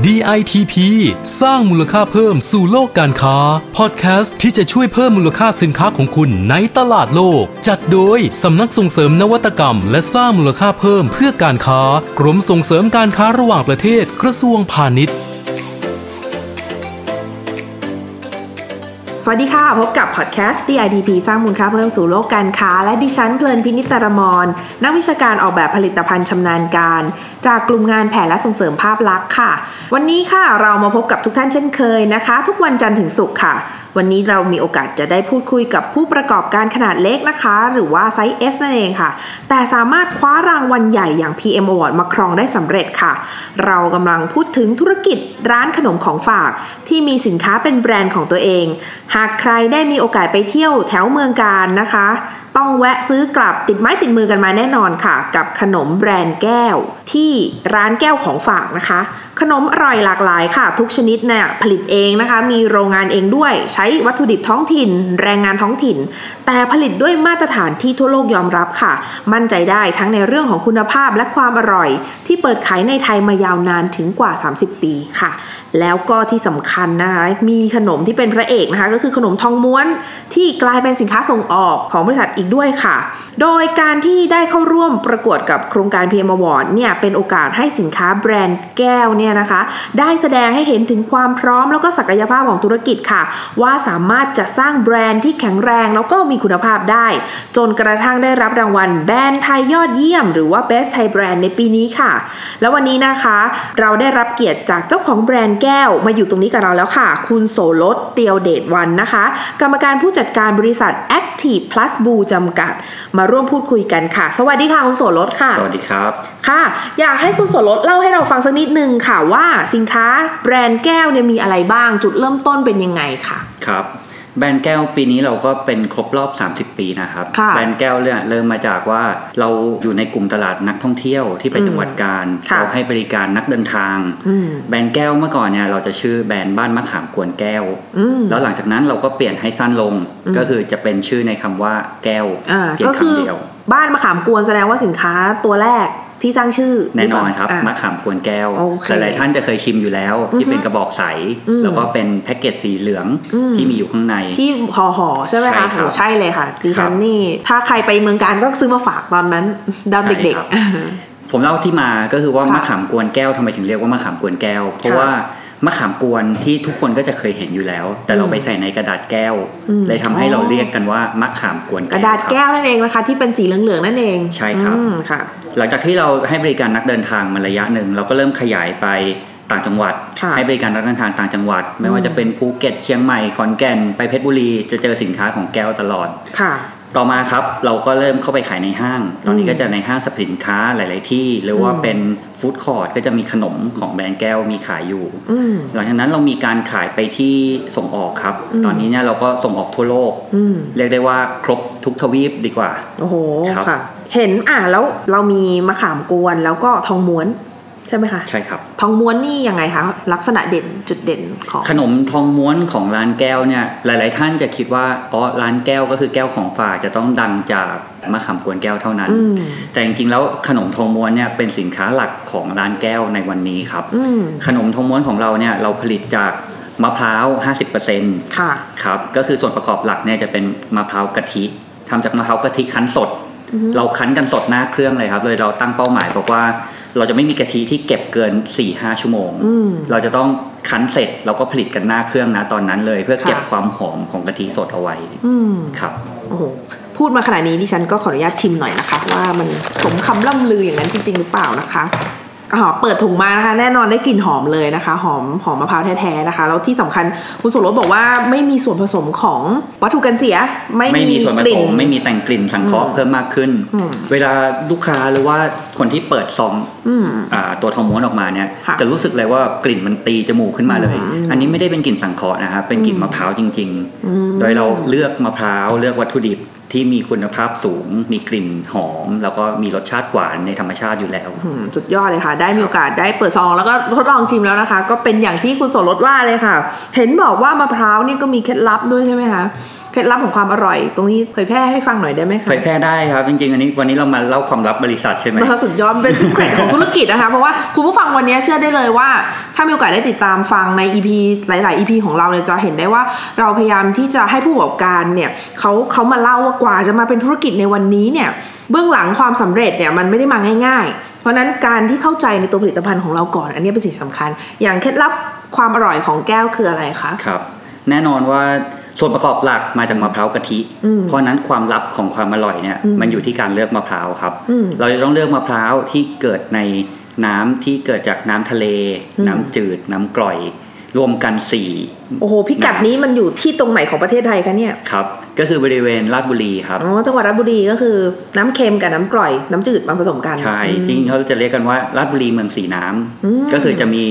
DITP สร้างมูลค่าเพิ่มสู่โลกการค้า พอดแคสต์ที่จะช่วยเพิ่มมูลค่าสินค้าของคุณในตลาดโลก จัดโดยสำนักส่งเสริมนวัตกรรม และสร้างมูลค่าเพิ่มเพื่อการค้า กรมส่งเสริมการค้าระหว่างประเทศกระทรวงพาณิชย์ สวัสดีค่ะ พบกับพอดแคสต์ DIDP สร้างมูลค่าเพิ่มสู่โลกการค้า และดิฉันเพลินพินิตรมรนักวิชาการออกแบบผลิตภัณฑ์ชำนาญการ จากกลุ่มงานแผนและส่งเสริมภาพลักษณ์ค่ะ วันนี้ค่ะเรามาพบกับทุกท่านเช่นเคยนะคะ ทุกวันจันทร์ถึงศุกร์ค่ะ วันนี้เรามีโอกาสจะได้พูดคุยกับผู้ประกอบการขนาดเล็กนะคะ หรือว่าไซส์ S นั่นเองค่ะ แต่สามารถคว้ารางวัลใหญ่อย่าง PM Award มาครองได้สำเร็จค่ะ เรากำลังพูดถึงธุรกิจร้านขนมของฝาก ที่มีสินค้าเป็นแบรนด์ของตัวเอง หากใครได้มีโอกาสไปเที่ยวแถวเมืองการนะคะ ต้องแวะซื้อกลับติดไม้ติดมือกันมาแน่นอนค่ะ กับขนมแบรนด์แก้วที่ร้านแก้วของฝากนะคะ ขนมอร่อยหลากหลายค่ะ ทุกชนิดเนี่ยผลิตเองนะคะ มีโรงงานเองด้วย ใช้วัตถุดิบท้องถิ่น แรงงานท้องถิ่น แต่ผลิตด้วยมาตรฐานที่ทั่วโลกยอมรับค่ะ มั่นใจได้ทั้งในเรื่องของคุณภาพและความอร่อย ที่เปิดขายในไทยมายาวนานถึงกว่า 30 ปีค่ะ แล้วก็ที่สำคัญนะคะมีขนมที่เป็นพระเอกนะคะ ก็คือขนมทองม้วนที่กลายเป็นสินค้าส่งออกของบริษัทอีกด้วยค่ะ โดยการที่ได้เข้าร่วมประกวดกับโครงการ PM Award เนี่ยเป็นโอกาสให้สินค้าแบรนด์แก้วเนี่ยนะคะ ได้แสดงให้เห็นถึงความพร้อมแล้วก็ศักยภาพของธุรกิจค่ะ ว่าสามารถจะสร้างแบรนด์ที่แข็งแรงแล้วก็มีคุณภาพได้ จนกระทั่งได้รับรางวัลแบรนด์ไทยยอดเยี่ยม หรือว่า Best Thai Brand ในปีนี้ค่ะ แล้ววันนี้นะคะ เราได้รับเกียรติจากเจ้าของแบรนด์แก้วมาอยู่ตรงนี้กับเราแล้วค่ะ คุณโสรสเตียวเดชวันนะคะ กรรมการผู้จัดการบริษัท Active Plus b l u จำกัด มาร่วมพูดคุยกันค่ะ สวัสดีค่ะคุณโสรสค่ะ สวัสดีครับ ค่ะ อยากให้คุณโสรสเล่าให้เราฟังสักนิดนึงค่ะว่าสินค้าแบรนด์แก้วเนี่ยมีอะไรบ้างจุดเริ่มต้นเป็นยังไงค่ะ ครับแบรนด์แก้วปีนี้เราก็เป็นครบรอบ 30 ปีนะครับค่ะแบรนด์แก้วเนี่ยเริ่มมาจากว่าเราอยู่ในกลุ่มตลาดนักท่องเที่ยวที่ไปอืมจังหวัดกาญค่ะเราให้บริการนักเดินทางอืมแบรนด์แก้วเมื่อก่อนเนี่ยเราจะชื่อแบรนด์บ้านมะขามกวนแก้วอืมแล้วหลังจากนั้นเราก็เปลี่ยนให้สั้นลงอืมก็คือจะเป็นชื่อในคำว่าแก้วอ่าเพียงก็คือคำเดียว บ้านมะขามกวนแสดงว่าสินค้าตัวแรก ที่สร้างชื่อแน่นอนครับหเปล่ามะขามกวนแก้วโอเคหลายๆท่านจะเคยชิมอยู่แล้วอือที่ฮึเป็นกระบอกใสอืมแล้วก็เป็นแพ็กเกจสีเหลืองอืมที่มีอยู่ข้างใน ที่ห่อห่อๆใช่ไหมใช่คะครับโอ้ใช่เลยค่ะดิฉันครับนี่ ถ้าใครไปเมืองการก็ซื้อมาฝากตอนนั้นดำใช่เด็กครับๆผมเล่าที่มาก็คือว่าค่ะมะขามกวนแก้วทำไมถึงเรียกว่ามะขามกวนแก้ว เพราะค่ะว่า มะขามกวนที่ทุกคนก็จะเคยเห็นอยู่แล้ว แต่เราอืมไปใส่ในกระดาษแก้วอืมเลยทำให้อ๋อเราเรียกกันว่ามะขามกวนกแก้วระดาษครับแก้วนั่นเองนะคะ ที่เป็นสีเหลืองๆนั่นเองใช่ครับอืมค่ะ หลังจากที่เราให้บริการนักเดินทางมาระยะหนึ่งเราก็เริ่มขยายไปต่างจังหวัดค่ะให้บริการนักเดินทางต่างจังหวัด ไม่ว่าจะเป็นภูเก็ตเชียงใหม่ขอนแก่นไปเพชรบุรีจะเจอสินค้าของแก้วตลอดค่ะ ต่อมาครับเราก็เริ่มเข้าไปขายในห้าง ตอนนี้อืมก็จะในห้างสรรพสินค้าหลาย ๆ ที่ หรือว่าอืมเป็นฟู้ดคอร์ทก็จะมีขนมของแบรนด์แก้วมีขายอยู่อืมหลังจากนั้นเรามีการขายไปที่ส่งออกครับอืมตอนนี้เนี่ยเราก็ส่งออกทั่วโลกอืมเรียกได้ว่าครบทุกทวีปดีกว่า โอ้โหครับค่ะ เห็นอะแล้วเรามีมะขามกวนแล้วก็ทองม้วน ใช่ไหมคะใช่ครับ ทองม้วนนี่ยังไงคะลักษณะเด่นจุดเด่นของขนมทองม้วนของร้านแก้วเนี่ยหลาย ๆ ท่านจะคิดว่าอ๋อร้านแก้วก็คือแก้วของฝากจะต้องดังจากมะขามกวนแก้วเท่านั้นอืมแต่จริง ๆ แล้วขนมทองม้วนเนี่ยเป็นสินค้าหลักของร้านแก้วในวันนี้ครับอืมขนมทองม้วนของเราเนี่ยเราผลิตจากมะพร้าว 50%ค่ะครับก็คือส่วนประกอบหลักเนี่ยจะเป็นมะพร้าวกะทิทำจากมะพร้าวกะทิคั้นสดอือฮึเราคั้นกันสดหน้าเครื่องเลยครับ เลยเราตั้งเป้าหมายบอกว่า เราจะไม่มีกะทิที่เก็บเกิน4-5ชั่วโมงอืมเราจะต้องคั้นเสร็จเราก็ผลิตกันหน้าเครื่องนะตอนนั้นเลย เพื่อเก็บค่ะความหอมของกะทิสดเอาไว้อืมครับโอ้โหพูดมาขนาดนี้ดิฉันก็ขออนุญาตชิมหน่อยนะคะ ว่ามันสมคำล่ำลืออย่างนั้นจริง ๆ หรือเปล่านะคะ อ๋อเปิดถุงมานะคะ แน่นอนได้กลิ่นหอมเลยนะคะ หอมหอมมะพร้าวแท้ๆนะคะ แล้วที่สำคัญคุณสุรสบอกว่าไม่มีส่วนผสมของวัตถุกันเสีย ไม่ไม่มีส่วนผกลิ่สมไม่มีแต่งกลิ่นสังเคราะห์อืมเพิ่มมากขึ้นอืมเวลาลูกค้าหรือว่าคนที่เปิดซองอืมอ่าตัวทองม้วนออกมาเนี่ยค่ะจะรู้สึกเลยว่ากลิ่นมันตีจมูกขึ้นมาเลยอืมอันนี้ไม่ได้เป็นกลิ่นสังเคราะห์นะครับเป็นกลิ่นอืมมะพร้าวจริงอืมๆโดยเราเลือกมะพร้าวเลือกวัตถุดิบ ที่มีคุณภาพสูง มีกลิ่นหอม แล้วก็มีรสชาติหวานในธรรมชาติอยู่แล้วสุดยอดเลยค่ะ ได้มีโอกาสได้เปิดซองแล้วก็ทดลองชิมแล้วนะคะ ก็เป็นอย่างที่คุณโสรสว่าเลยค่ะ เห็นบอกว่ามะพร้าวนี่ก็มีเคล็ดลับด้วยใช่ไหมคะ เคล็ดลับของความอร่อย ตรงนี้เผยแพร่ให้ฟังหน่อยได้ไหมคะเผยแพร่ได้ครับจริงๆอันนี้วันนี้เรามาเล่าความลับบริษัทใช่ไหมนะคะสุดยอดเป็นสุดเกรดของธุรกิจนะคะเพราะว่าคุณผู้ฟังวันนี้เชื่อได้เลยว่า ถ้ามีโอกาสได้ติดตามฟังใน EP หลาย ๆ EP ของเราเนี่ยจะเห็นได้ว่าเราพยายามที่จะให้ผู้ประกอบการเนี่ยเขาเขามาเล่าว่ากว่าจะมาเป็นธุรกิจในวันนี้เนี่ยเบื้องหลังความสำเร็จเนี่ยมันไม่ได้มาง่าย ๆ เพราะฉะนั้นการที่เข้าใจในตัวผลิตภัณฑ์ของเราก่อน อันนี้เป็นสิ่งสำคัญ อย่างเคล็ดลับความอร่อยของแก้วคืออะไรคะครับ แน่นอนว่า ส่วนประกอบหลักมาจากมะพร้าวกะทิอืมเพราะฉะนั้นความลับของความอร่อยเนี่ยอืมมันอยู่ที่การเลือกมะพร้าวครับอืมเราจะต้องเลือกมะพร้าวที่เกิดในน้ำที่เกิดจากน้ำทะเลอืมน้ำจืด น้ำกร่อย รวมกันสี่โอ้โหพิกัดนี้มันอยู่ที่ตรงไหนของประเทศไทยคะเนี่ยครับ ก็คือบริเวณราชบุรีครับอ๋อจังหวัดราชบุรีก็คือน้ำเค็มกับน้ำกร่อย น้ำจืดมาผสมกันใช่อืมจริงๆเขาจะเรียกกันว่าราชบุรีเมืองสีน้ำอืมก็คือจะมี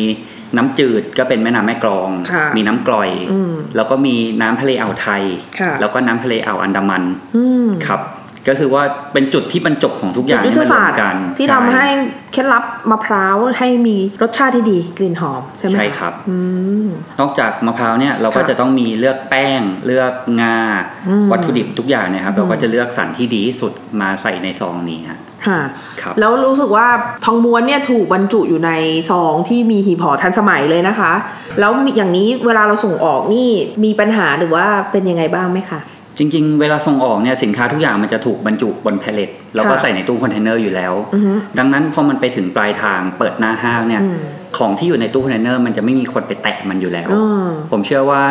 น้ำจืดก็เป็นแม่น้ำแม่กลองค่ะมีน้ำกร่อยอืมแล้วก็มีน้ำทะเลอ่าวไทยค่ะแล้วก็น้ำทะเลอ่าวอันดามันอืมครับ ก็คือว่าเป็นจุดที่บรรจบของทุกอย่างยุทธที่มารวศามสตร์กันที่ช่ทำให้เคล็ดลับมะพร้าวให้มีรสชาติที่ดีกลิ่นหอมใช่ไหมะใช่ครับอืมนอกจากมะพร้าวเนี่ยเราก็ค่ะจะต้องมีเลือกแป้ง เลือกงาอืมวัตถุดิบทุกอย่างเนะครับอืมเราก็จะเลือกสรรที่ดีที่สุดมาใส่ในซองนี้ฮะค่ะครับแล้วรู้สึกว่าทองม้วนเนี่ยถูกบรรจุอยู่ในซองที่มีหีบห่อทันสมัยเลยนะคะ แล้วอย่างนี้เวลาเราส่งออกนี่มีปัญหาหรือว่าเป็นยังไงบ้างไหมคะ จริง ๆ เวลาส่งออกเนี่ยสินค้าทุกอย่างมันจะถูกบรรจุบนแพลเลตแล้วก็ค่ะใส่ในตู้คอนเทนเนอร์อยู่แล้วอือฮึดังนั้นพอมันไปถึงปลายทางเปิดหน้าห้างเนี่ยอืมของที่อยู่ในตู้คอนเทนเนอร์มันจะไม่มีคนไปแตะมันอยู่แล้วอืมผมเชื่อว่า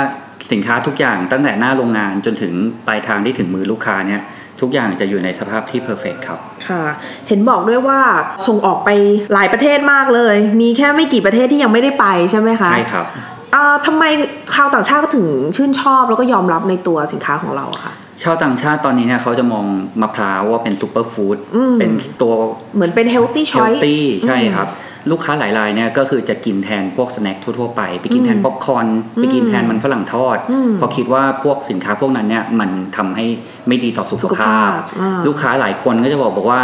สินค้าทุกอย่างตั้งแต่หน้าโรงงานจนถึงปลายทางที่ถึงมือลูกค้าเนี่ยทุกอย่างจะอยู่ในสภาพที่ perfectครับ ค่ะ เห็นบอกด้วยว่าส่งออกไปหลายประเทศมากเลย มีแค่ไม่กี่ประเทศที่ยังไม่ได้ไปใช่ไหมคะ ใช่ครับอ่า ทำไมชาวต่างชาติก็ถึงชื่นชอบแล้วก็ยอมรับในตัวสินค้าของเราอะค่ะชาวต่างชาติตอนนี้เนี่ยเขาจะมองมะพร้าวว่าเป็นซูเปอร์ฟู้ดอืมเป็นตัวเหมือนเป็น healthy choice ใช่ครับ ลูกค้าหลายรายเนี่ยก็คือจะกินแทนพวก snack ทั่วๆไป ไปกินแทนป๊อปคอร์นไปกินแทนมันฝรั่งทอดอืมเพราะคิดว่าพวกสินค้าพวกนั้นเนี่ยมันทำให้ไม่ดีต่อสุสุขขภาภาพพอ่าลูกค้าหลายคนก็จะบอกบอกว่า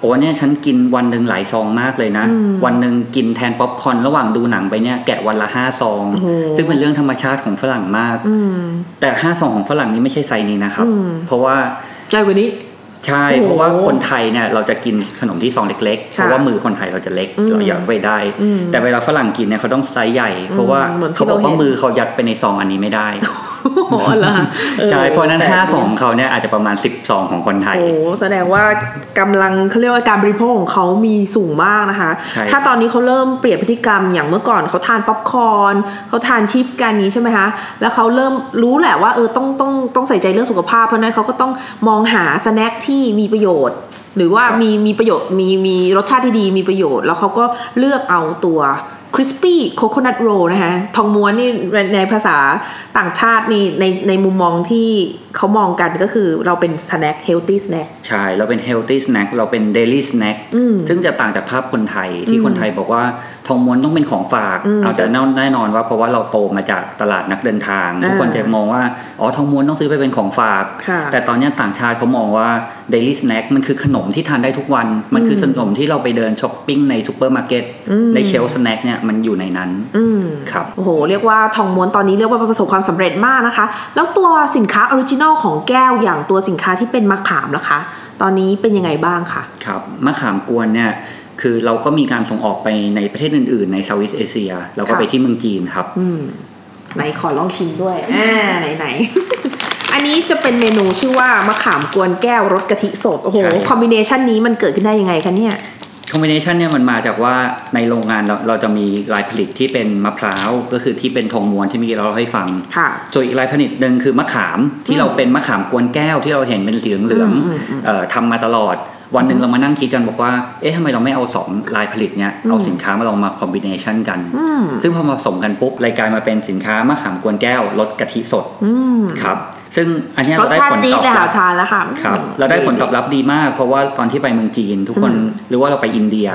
โอ้เนี่ยฉันกินวันหนึ่งหลายซองมากเลยนะอืมวันหนึ่งกินแทนป๊อปคอร์นระหว่างดูหนังไปเนี่ยแกะวันละห้าซองโอ้โหซึ่งเป็นเรื่องธรรมชาติของฝรั่งมากอืมแต่ห้าซองของฝรั่งนี่ไม่ใช่ไซส์นี้นะครับอืมเพราะว่าใจกว่านี้ใช่โอ้โหเพราะว่าคนไทยเนี่ยเราจะกินขนมที่ซองเล็กๆค่ะเพราะว่ามือคนไทยเราจะเล็กอืมเราอยากไปได้อืมแต่เวลาฝรั่งกินเนี่ยเขาต้องไซส์ใหญ่ เพราะว่าเหมือนที่เขาบอกว่าเราเห็นมือเขายัดไปในซองอันนี้ไม่ได้โอ้โห เหรอออใช่เพราะฉะนั้นแปลกห้าดีซองของเขาเนี่ยอาจจะประมาณสิบซองของคนไทยโอ้แสดงว่ากำลังเขาเรียกว่าการบริโภคของเขามีสูงมากนะคะใช่ถ้าตอนนี้เขาเริ่มเปลี่ยนพฤติกรรมอย่างเมื่อก่อนเขาทานป๊อปคอร์นเขาทานชิปส์กันนี้ใช่ไหมคะแล้วเขาเริ่มรู้แหละว่าเออต้องต้องต้องใส่ใจเรื่องสุขภาพเพราะฉะนั้นเขาก็ต้องมองหาสแน็คที่มีประโยชน์หรือว่ามีมีประโยชน์มีมีรสชาติที่ดีมีประโยชน์ แล้วเขาก็เลือกเอาตัว crispy coconut roll นะคะทองม้วนนี่ในภาษาต่างชาตินี่ในในมุมมองที่เขามองกันก็คือเราเป็น snack healthy snack ใช่ เราเป็น healthy snack เราเป็น daily snack อืมซึ่งจะต่างจากภาพคนไทยที่คนไทยบอกว่า ทองม้วนต้องเป็นของฝากอืมเอาแต่แน่นอนว่าเพราะว่าเราโตมาจากตลาดนักเดินทางอ่าทุกคนจะมองว่าอ๋อทองม้วนต้องซื้อไปเป็นของฝากค่ะแต่ตอนเนี้ยต่างชาติเขามองว่า daily snack มันคือขนมที่ทานได้ทุกวัน มันคือขนมที่เราไปเดินช้อปปิ้งในซูเปอร์มาร์เก็ตอืมใน shelf snack เนี่ยมันอยู่ในนั้นอืมครับโอ้โหเรียกว่าทองม้วนตอนนี้เรียกว่าประสบความสำเร็จมากนะคะ แล้วตัวสินค้า original ของแก้วอย่างตัวสินค้าที่เป็นมะขามล่ะคะ ตอนนี้เป็นยังไงบ้างคะครับมะขามกวนเนี่ย คือเราก็มีการส่งออกไปในประเทศอื่น ๆ ในเซาท์อีสเอเชียแล้วก็ค่ะไปที่เมืองจีนครับอืมไหนขอลองชิมด้วยอ่าไหนไหนอันนี้จะเป็นเมนูชื่อว่ามะขามกวนแก้วรสกะทิสด โอ้โหใช่คอมบิเนชันนี้มันเกิดขึ้นได้ยังไงคะเนี่ยค อมบิเนชันเนี่ยมันมาจากว่าในโรงงานเราเราจะมีลายผลิตที่เป็นมะพร้าวก็คือที่เป็นทองม้วนที่เมื่อกี้เราเล่าให้ฟังค่ะส่วนอีกลายผลิตหนึ่งคือมะขามที่เราเป็นมะขามกวนแก้วที่เราเห็นเป็นสีเหลืองอืมอืมๆเอ่อทำมาตลอดวันหนึ่งเรามานั่งคิดกันบอกว่า เอ๊ะทำไมเราไม่เอาสองลายผลิตเนี่ย เอาสินค้ามาลองมาคอมบิเนชันกันอืมซึ่งพอมาผสมกันปุ๊บ รายกลายมาเป็นสินค้ามะขามกวนแก้วรสกะทิสดอืมครับ ซึ่งอันเนี้ยรเราสได้ชาติผลจี๊ตดอบเลยรัค่ะบทานแล้วค่ะครับอืมเราได้ผลตอบรับดีมาก เพราะว่าตอนที่ไปเมืองจีน ทุกคนหรือว่าเราไปอินเดีย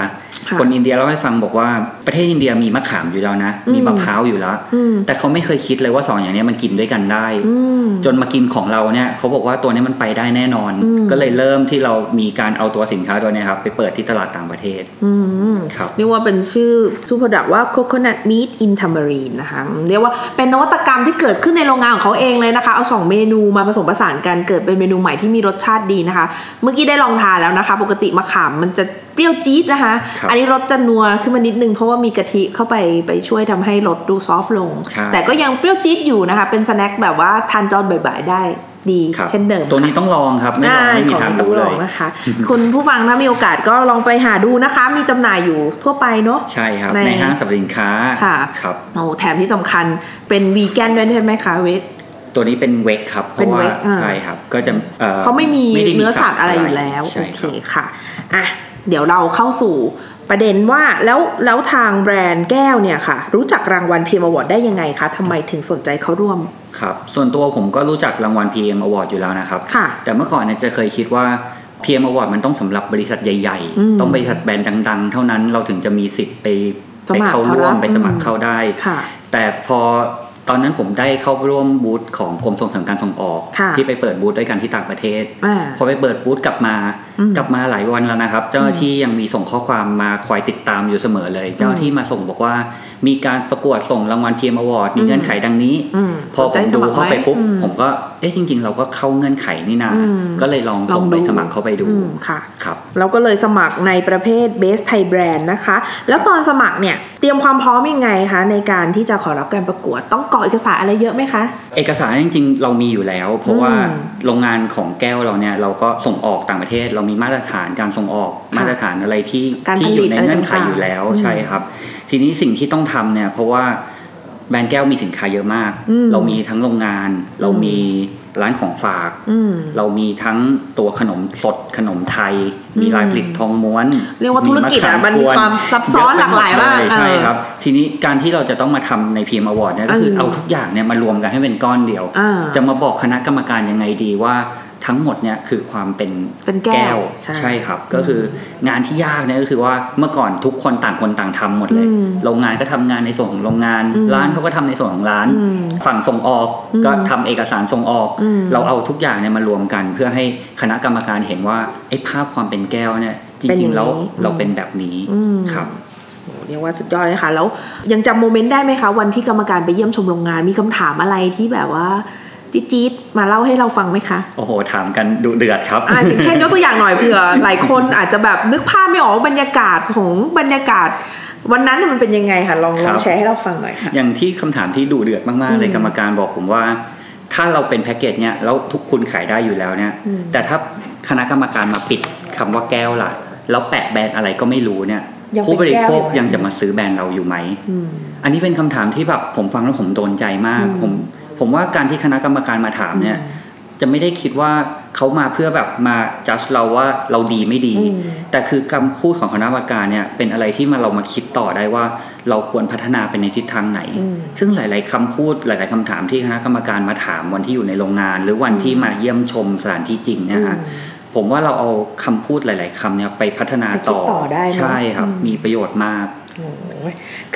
ค่ะคนอินเดียเล่าให้ฟังบอกว่าประเทศอินเดียมีมะขามอยู่แล้วนะอืมมีมะพร้าวอยู่แล้วอืมแต่เขาไม่เคยคิดเลยว่าสองอย่างเนี้ยมันกินด้วยกันได้อืมจนมากินของเราเนี่ยเขาบอกว่าตัวนี้มันไปได้แน่นอนอืมก็เลยเริ่มที่เรามีการเอาตัวสินค้าตัวเนี้ยครับไปเปิดที่ตลาดต่างประเทศอืมครับเรียกว่าเป็นชื่อซูเปอร์ดักว่า coconut meat in tamarind นะคะเรียกว่าเป็นนวัตกรรมที่เกิดขึ้นในโรงงานของเขาเองเลยนะคะเอาสองเมนูมาผสมผสานกันเกิดเป็นเมนูใหม่ที่มีรสชาติดีนะคะ เมื่อกี้ได้ลองทานแล้วนะคะ ปกติมะขามมันจะเปรี้ยวจี๊ดนะคะครับอันนี้รสจะนัวขึ้นมานิดนึง เพราะว่ามีกะทิเข้าไปไปช่วยทำให้รสดูซอฟต์ลงใช่แต่ก็ยังเปรี้ยวจี๊ดอยู่นะคะ เป็นสแน็คแบบว่าทานตอนบ่ายๆได้ดีครับเช่นเดิม ตัวนี้ค่ะต้องลองครับ ไม่ลองไม่มีขอทางให้รู้ดูเลลองยนะคะ คุณผู้ฟังถ้ามีโอกาสก็ลองไปหาดูนะคะ มีจำหน่ายอยู่ทั่วไปเนาะใช่ครับในในห้างสรรพสินค้าค่ะครับโอ้แถมที่สำคัญเป็นวีแกนด้วยใช่ไหมคะเวทตัวนี้เป็นเวกครับ เพเป็นราะว่าเวกอ่าใช่ครับ ก็จะอ่อเขาไม่มีด้เนื้อสัตว์อะไรอยู่แล้วใช่โอเคครับค่ะอะ เดี๋ยวเราเข้าสู่ประเด็นว่าแล้วแล้วทางแบรนด์แก้วเนี่ยค่ะ รู้จักรางวัล PM Award ได้ยังไงคะทำไมถึงสนใจเข้าร่วมครับส่วนตัวผมก็รู้จักรางวัล PM Award อยู่แล้วนะครับค่ะแต่เมื่อก่อนเนี่ยจะเคยคิดว่า PM Award มันต้องสำหรับบริษัทใหญ่อืมๆต้องบริษัทแบรนด์ดัง ๆ เท่านั้นเราถึงจะมีสิทธิ์ไปสไปมัครเข้าร่วมเขารับไปสมัครอืมเข้าได้ค่ะแต่พอ ตอนนั้นผมได้เข้าร่วมบูธของกรมส่งเสริมการส่งออกค่ะที่ไปเปิดบูธด้วยกันที่ต่างประเทศอ่าพอไปเปิดบูธกลับมาอืมกลับมาหลายวันแล้วนะครับ เจ้าหน้าที่ยังมีส่งข้อความมาคอยติดตามอยู่เสมอเลย เจ้าหน้าที่มาส่งบอกว่า มีการประกวดส่งรางวัล PM Award มีอืมเงื่อนไขดังนี้อืมพอสนผใจมสดูมัครเข้าไปไหมปุ๊บอืมผมก็ เอ๊ะจริง ๆ เราก็เข้าเงื่อนไขนี่นาอืมก็เลยลองลอส่งงดูไปสมัครเข้าไปดูอืมค่ะครับเราก็เลยสมัครในประเภท Best Thai Brand นะคะ แล้วตอนสมัครเนี่ยเตรียมความพร้อมยังไงคะในการที่จะขอรับการประกวด ต้องกรอกเอกสารอะไรเยอะไหมคะ เอกสารจริง ๆ เรามีอยู่แล้ว เพราะว่าอืมโรงงานของแก้วเราเนี่ยเราก็ส่งออกต่างประเทศ เรามีมาตรฐานการส่งออกค่ะมาตรฐานอะไรที่การที่ผอลิตยู่ในเงื่อนไขอะไรต่างๆอยู่แล้วอืมใช่ครับ ทีนี้สิ่งที่ต้องทำเนี่ยเพราะว่า แบรนด์แก้วมีสินค้าเยอะมากอืมเรามีทั้งโรงงาน เรามีร้านของฝากอืมเรามีทั้งตัวขนมสดขนมไทย มีลายผลิตทองม้วน เรียกว่าธุรกิจอะขมันมีกวความซับซ้อนเะไปหลากหลายมากเใช่เออครับ ทีนี้การที่เราจะต้องมาทำใน PM Award เนี่ยก็คือเออเอาทุกอย่างเนี่ยมารวมกันให้เป็นก้อนเดียวอ่าจะมาบอกคณะกรรมการยังไงดีว่า ทั้งหมดเนี่ยคือความเป็นเป็นแก้วใช่ครับ ก็คืองานที่ยากเนี่ยก็คือว่าเมื่อก่อนทุกคนต่างคนต่างทำหมดเลยอืมโรงงานก็ทำงานในส่วนของโรงงานอืมร้านเขาก็ทำในส่วนของร้านอืมฝั่งส่งออกอืมก็ทำเอกสารส่งออกอืมเราเอาทุกอย่างเนี่ยมารวมกัน เพื่อให้คณะกรรมการเห็นว่าไอ้ภาพความเป็นแก้วเนี่ยจเป็นอริย่างงนี้ๆแล้วอืมเราเป็นแบบนี้อืมครับโอ้เรียกว่าสุดยอดเลยค่ะแล้วยังจำโมเมนต์ได้ไหมคะ วันที่กรรมการไปเยี่ยมชมโรงงานมีคำถามอะไรที่แบบว่า จี๊ดๆมาเล่าให้เราฟังไหมคะ โอ้โห ถามกันดุเดือดครับอ่าอย่างเช่นยกตัวอย่างหน่อยเผื่อหลายคนอาจจะแบบนึกภาพไม่ออกว่าบรรยากาศของบรรยากาศวันนั้นน่ะมันเป็นยังไงคะลองลครัองบแชร์ให้เราฟังหน่อยค่ะอย่างที่คำถามที่ดุเดือดมากๆเลยอืมกรรมการบอกผมว่า ถ้าเราเป็นแพ็กเกจเนี่ยแล้วทุกคุณขายได้อยู่แล้วเนี่ยอืมแต่ถ้าคณะกรรมการมาปิดคำว่าแก้วล่ะ แล้วแปะแบรนด์อะไรก็ไม่รู้เนี่ยยังเป็นผู้บริโภคแก้วอยู่ยังจะมาซื้อแบรนด์เราอยู่ไหมอืมอันนี้เป็นคำถามที่แบบผมฟังแล้วผมโดนใจมากอืมผม ผมว่าการที่คณะกรรมการมาถามเนี่ยอืมจะไม่ได้คิดว่าเขามาเพื่อแบบมาจัดเราว่าเราดีไม่ดีอืมแต่คือคำพูดของคณะกรรมการเนี่ยเป็นอะไรที่มาเรามาคิดต่อได้ว่าเราควรพัฒนาไปในทิศทางไหนอืมซึ่งหลาย ๆคำพูดหลาย ๆคำถามที่คณะกรรมการมาถามวันที่อยู่ในโรงงาน หรือวันที่มาเยี่ยมชมสถานที่จริงเนี่ยฮะผมว่าเราเอาคำพูดหลาย ๆคำเนี่ยไปพัฒนาต่อไปคิดต่อได้เนอะใช่ครับอืมมีประโยชน์มากโอ้ย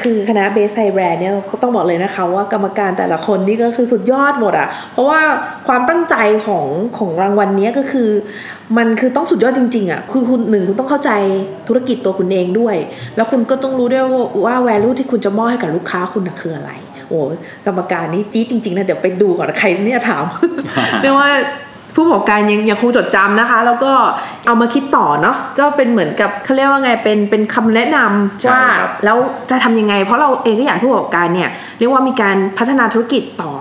คือคณะเบสไทยแบรนด์เนี่ยก็ต้องบอกเลยนะคะว่ากรรมการแต่ละคนนี่ก็คือสุดยอดหมดอะเพราะว่าความตั้งใจของของรางวัลเนี้ยก็คือ มันคือต้องสุดยอดจริงๆอะคือคุณหนึ่งคุณต้องเข้าใจธุรกิจตัวคุณเองด้วย แล้วคุณก็ต้องรู้ด้วยว่าว่า value ที่คุณจะมอบให้กับลูกค้าคุณน่ะคืออะไร โอ้ยกรรมการนี่จี๊ดจริงๆนะเดี๋ยวไปดูก่อนใครเนี่ยถามเรียกว่า ผู้ประกอบการยังยังคงจดจำนะคะ แล้วก็เอามาคิดต่อเนาะก็เป็นเหมือนกับเขาเรียกว่าไงเป็นเป็นคำแนะนำใช่ว่าครับแล้วจะทำยังไง เพราะเราเองก็อยากให้ผู้ประกอบการเนี่ยเรียกว่ามีการพัฒนาธุรกิจต่อ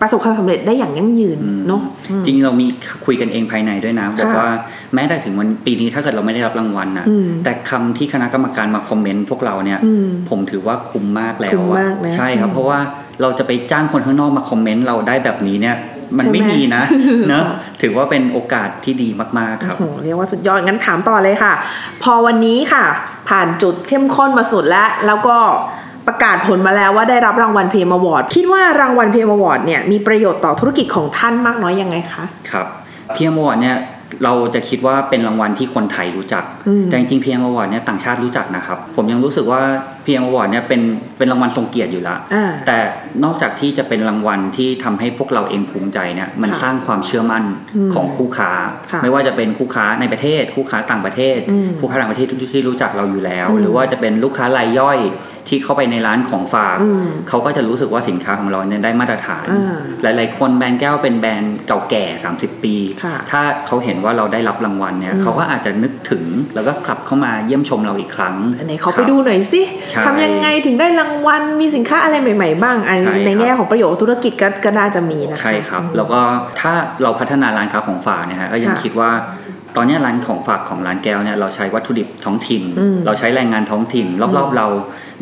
ประสบความสำเร็จได้อย่างยั่งยืนอืมเนาะอืมจริงๆเรามีคุยกันเองภายในด้วยนะบอกค่ะว่าแม้แต่ถึงวันปีนี้ถ้าเกิดเราไม่ได้รับรางวัลนะอืมแต่คำที่คณะกรรมการมาคอมเมนต์พวกเราเนี่ยอืมผมถือว่าคุ้มมากแล้วคุ้มอะมากนะใช่ครับอืมเพราะว่าเราจะไปจ้างคนข้างนอกมาคอมเมนต์เราได้แบบนี้เนี่ยมันใช่ไหมไม่มีนะเนอะค่ะถือว่าเป็นโอกาสที่ดีมากๆครับโอ้โหเรียกว่าสุดยอดงั้นถามต่อเลยค่ะ พอวันนี้ค่ะ ผ่านจุดเข้มข้นมาสุดแล้ว แล้วก็ ประกาศผลมาแล้วว่าได้รับรางวัล PM Award คิดว่ารางวัล PM Award เนี่ยมีประโยชน์ต่อธุรกิจของท่านมากน้อยยังไงคะครับ PM Award เนี่ยเราจะคิดว่าเป็นรางวัลที่คนไทยรู้จักอืมแต่จริงๆ PM Award เนี่ยต่างชาติรู้จักนะครับ ผมยังรู้สึกว่า PM Award เนี่ยเป็นเป็นรางวัลทรงเกียรติอยู่แล้วอ่าแต่นอกจากที่จะเป็นรางวัลที่ทำให้พวกเราเองภูมิใจเนี่ยมันค่ะสร้างความเชื่อมั่นอืมของคู่ค้าค่ะไม่ว่าจะเป็นคู่ค้าในประเทศ คู่ค้าต่างประเทศอืมคู่ค้าต่างประเทศที่ที่รู้จักเราอยู่แล้วอืมหรือว่าจะเป็นลูกค้ารายย่อย ที่เข้าไปในร้านของฝากอืมเขาก็จะรู้สึกว่าสินค้าของเราเนี่ยได้มาตรฐานอ่าหลาย ๆ คนแบรนด์แก้วเป็นแบรนด์เก่าแก่ 30 ปีค่ะถ้าเขาเห็นว่าเราได้รับรางวัลเนี่ยอืมเขาก็อาจจะนึกถึงแล้วก็กลับเข้ามาเยี่ยมชมเราอีกครั้งอันไหนเขาคไปรับดูหน่อยสิใช่ทำยังไงถึงได้รางวัลมีสินค้าอะไรใหม่ ๆ บ้างอันใช่ครับในแง่ของประโยชน์ธุรกิจก็ก็น่าจะมีนะคะใช่ครับอืมแล้วก็ถ้าเราพัฒนาร้านค้าของฝากเนี่ยฮะก็ยังค่ะคิดว่า ตอนเนี้ยร้านของฝากของร้านแก้วเนี่ยเราใช้วัตถุดิบท้องถิ่นอืมเราใช้แรงงานท้องถิ่น รอบๆ เรา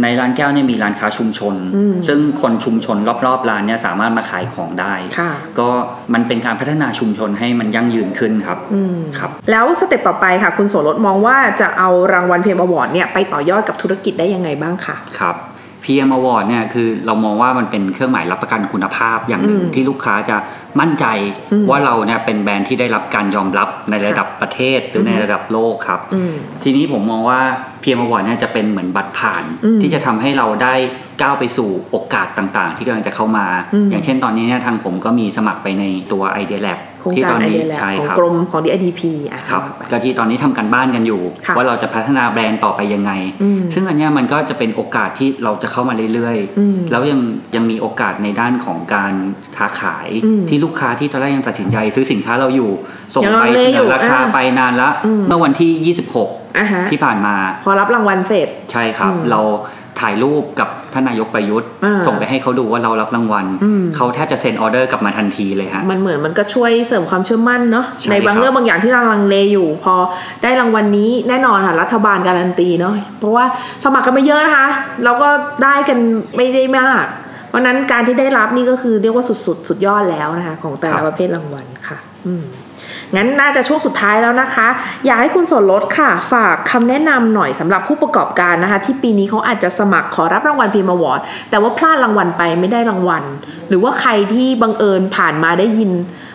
ในร้านแก้วเนี่ยมีร้านค้าชุมชนอืมซึ่งคนชุมชนรอบๆร้านเนี่ยสามารถมาขายของได้ค่ะก็มันเป็นการพัฒนาชุมชนให้มันยั่งยืนขึ้นครับอืมครับ แล้ว step ต่อไปค่ะ คุณโสรสมองว่าจะเอารางวัล PM Award เนี่ยไปต่อยอดกับธุรกิจได้ยังไงบ้างคะครับ PM Award เนี่ยคือเรามองว่ามันเป็นเครื่องหมายรับประกันคุณภาพอย่างหนึ่งอืมที่ลูกค้าจะ มั่นใจอืมว่าเราเนี่ยเป็นแบรนด์ที่ได้รับการยอมรับในระดับประเทศหรือในอืมระดับโลกครับอืมทีนี้ผมมองว่า PM Award เนี่ยจะเป็นเหมือนบัตรผ่านอืมที่จะทำให้เราได้ก้าวไปสู่โอกาสต่างๆ ที่กำลังจะเข้ามาอืมอย่างเช่นตอนนี้เนี่ยทางผมก็มีสมัครไปในตัว Idea Lab โครงที่กาตรอนไอนี้เดียแลบใช่ของครับกรมของ DIDP อะครับว่าไปก็ที่ตอนนี้ทำกันบ้านกันอยู่ค่ะว่าเราจะพัฒนาแบรนด์ต่อไปยังไงอืมซึ่งอันเนี้ยมันก็จะเป็นโอกาสที่เราจะเข้ามาเรื่อยอืมๆแล้วยังยังมีโอกาสในด้านของการค้าขายอืมที่ลูกค้าที่ตอนแรกยังตัดสินใจ ซื้อสินค้าเราอยู่ ส่งยังไปลังเลเสอนยู่อราคาอ่าไปนานละอืมเมื่อวันที่อะฮะ26 ที่ผ่านมา พอรับรางวัลเสร็จ ใช่ครับอืมเราถ่ายรูปกับท่านนายกประยุทธ์อ่าส่งไปให้เขาดูว่าเรารับรางวัลอืมเขาแทบจะเซ็นออเดอร์กลับมาทันทีเลยฮะ มันเหมือนมันก็ช่วยเสริมความเชื่อมั่นเนาะใช่ในบางครับเรื่องบางอย่างที่เราลังเลอยู่ พอได้รางวัลนี้แน่นอนค่ะรัฐบาลการันตีเนาะเพราะว่าสมัครกันไม่เยอะนะคะ เราก็ได้กันไม่ได้มาก เพราะนั้นการที่ได้รับนี่ก็คือเรียกว่าสุดสุดสุดยอดแล้วนะคะของแต่ละประเภทรางวัลค่ะ อืมงั้นน่าจะช่วงสุดท้ายแล้วนะคะ อยากให้คุณส่วนลดค่ะ ฝากคำแนะนำหน่อยสำหรับผู้ประกอบการนะคะ ที่ปีนี้เขาอาจจะสมัครขอรับรางวัลพีมาวอร์ดแต่ว่าพลาดรางวัลไปไม่ได้รางวัล หรือว่าใครที่บังเอิญผ่านมาได้ยิน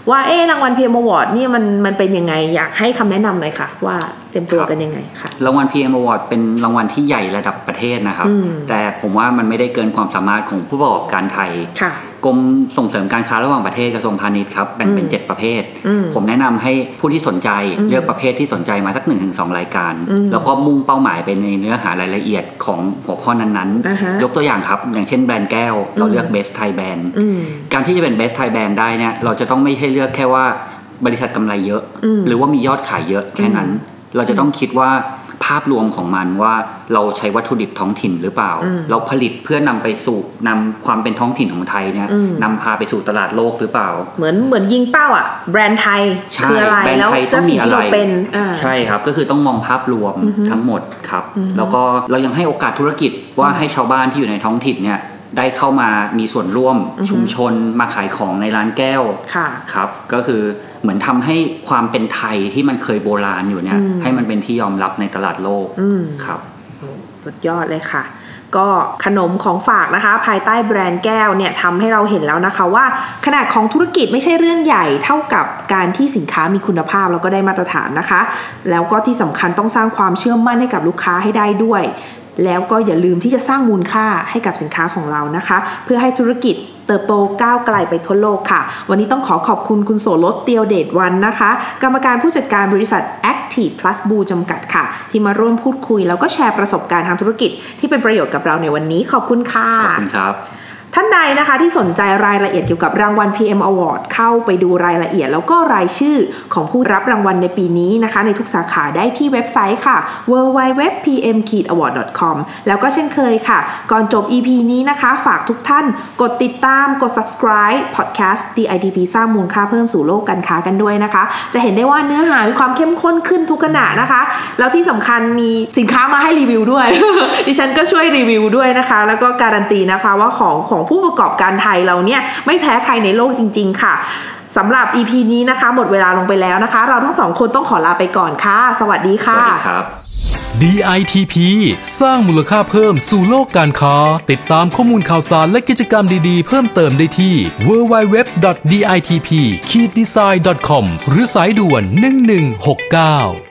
ว่าเอ๊รางวัลพีมาวอร์ดเนี่ยมันมันเป็นยังไง อยากให้คำแนะนำหน่อยค่ะว่า รียมตัวกันยังไงค่ะรางวัล PM Award เป็นรางวัลที่ใหญ่ระดับประเทศนะครับอืมแต่ผมว่ามันไม่ได้เกินความสามารถของผู้ประกอบการไทยค่ะกรมส่งเสริมการค้าระหว่างประเทศกระทรวงพาณิชย์ครับแบ่งเป็นอืม7ประเภทอืมผมแนะนำให้ผู้ที่สนใจอืมเลือกประเภทที่สนใจมาสัก1นถึงสรายการอืมแล้วก็มุ่งเป้าหมายไปในเนื้อหารายละเอียดของหัวข้อนั้นอ่าฮะๆยกตัวอย่างครับ อย่างเช่นแบรนด์แก้ว เราเลือก Best Thai Brand อืมการที่จะเป็น Best Thai Brand ได้เนี่ยเราจะต้องไม่ใช่เลือกแค่ว่าบริษัทกำไรเยอะอืมหรือว่ามียอดขายเยอะแค่นั้น เราจะต้องคิดว่าภาพรวมของมันว่าเราใช้วัตถุดิบท้องถิ่นหรือเปล่าอืมเราผลิตเพื่อนำไปสู่นำความเป็นท้องถิ่นของไทยเนี่ยอืมนำพาไปสู่ตลาดโลกหรือเปล่า เหมือนเหมือนยิงเป้าอะแบรนด์ไทยใช่คืออะไรแบรนด์แล้วไทยต้ก็องมีสิ่งที่เราอะไรเป็นอ่าใช่ครับก็คือต้องมองภาพรวมอือฮึทั้งหมดครับอือฮึแล้วก็เรายังให้โอกาสธุรกิจว่าให้ชาวบ้านที่อยู่ในท้องถิ่นเนี่ย ได้เข้ามามีส่วนร่วมอือฮึชุมชนมาขายของในร้านแก้วค่ะครับ ก็คือเหมือนทำให้ความเป็นไทยที่มันเคยโบราณอยู่เนี่ยอืมให้มันเป็นที่ยอมรับในตลาดโลกอืมครับสุดยอดเลยค่ะก็ขนมของฝากนะคะ ภายใต้แบรนด์แก้วเนี่ยทำให้เราเห็นแล้วนะคะว่าขนาดของธุรกิจไม่ใช่เรื่องใหญ่เท่ากับการที่สินค้ามีคุณภาพแล้วก็ได้มาตรฐานนะคะ แล้วก็ที่สำคัญต้องสร้างความเชื่อมั่นให้กับลูกค้าให้ได้ด้วย แล้วก็อย่าลืมที่จะสร้างมูลค่าให้กับสินค้าของเรานะคะ เพื่อให้ธุรกิจเติบโตก้าวไกลไปทั่วโลกค่ะ วันนี้ต้องขอขอบคุณคุณโสรสเตียวเดชวันนะคะ กรรมการผู้จัดการบริษัท Active Plus b o จำกัดค่ะ ที่มาร่วมพูดคุย แล้วก็แชร์ประสบการณ์ทางธุรกิจที่เป็นประโยชน์กับเราในวันนี้ขอบคุณค่ะ ขอบคุณครับ ท่านใดนะคะที่สนใจรายละเอียดเกี่ยวกับรางวัล PM Award เข้าไปดูรายละเอียด แล้วก็รายชื่อของผู้รับรางวัลในปีนี้นะคะ ในทุกสาขาได้ที่เว็บไซต์ค่ะ www.pm-award.com แล้วก็เช่นเคยค่ะ ก่อนจบ EP นี้นะคะ ฝากทุกท่านกดติดตามกด subscribe podcast DITP สร้างมูลค่าเพิ่มสู่โลกการค้ากันด้วยนะคะ จะเห็นได้ว่าเนื้อหามีความเข้มข้นขึ้นทุกขณะนะคะ แล้วที่สำคัญมีสินค้ามาให้รีวิวด้วย ดิฉันก็ช่วยรีวิวด้วยนะคะ แล้วก็การันตีนะคะว่าของของของผู้ประกอบการไทยเราเนี่ยไม่แพ้ใครในโลกจริง ๆ ค่ะสำหรับ EP นี้นะคะ หมดเวลาลงไปแล้วนะคะ เราทั้งสองคนต้องขอลาไปก่อนค่ะ สวัสดีค่ะ สวัสดีครับ DITP สร้างมูลค่าเพิ่มสู่โลกการค้า ติดตามข้อมูลข่าวสารและกิจกรรมดีๆ เพิ่มเติมได้ที่ www.ditp-design.com หรือสายด่วน 1169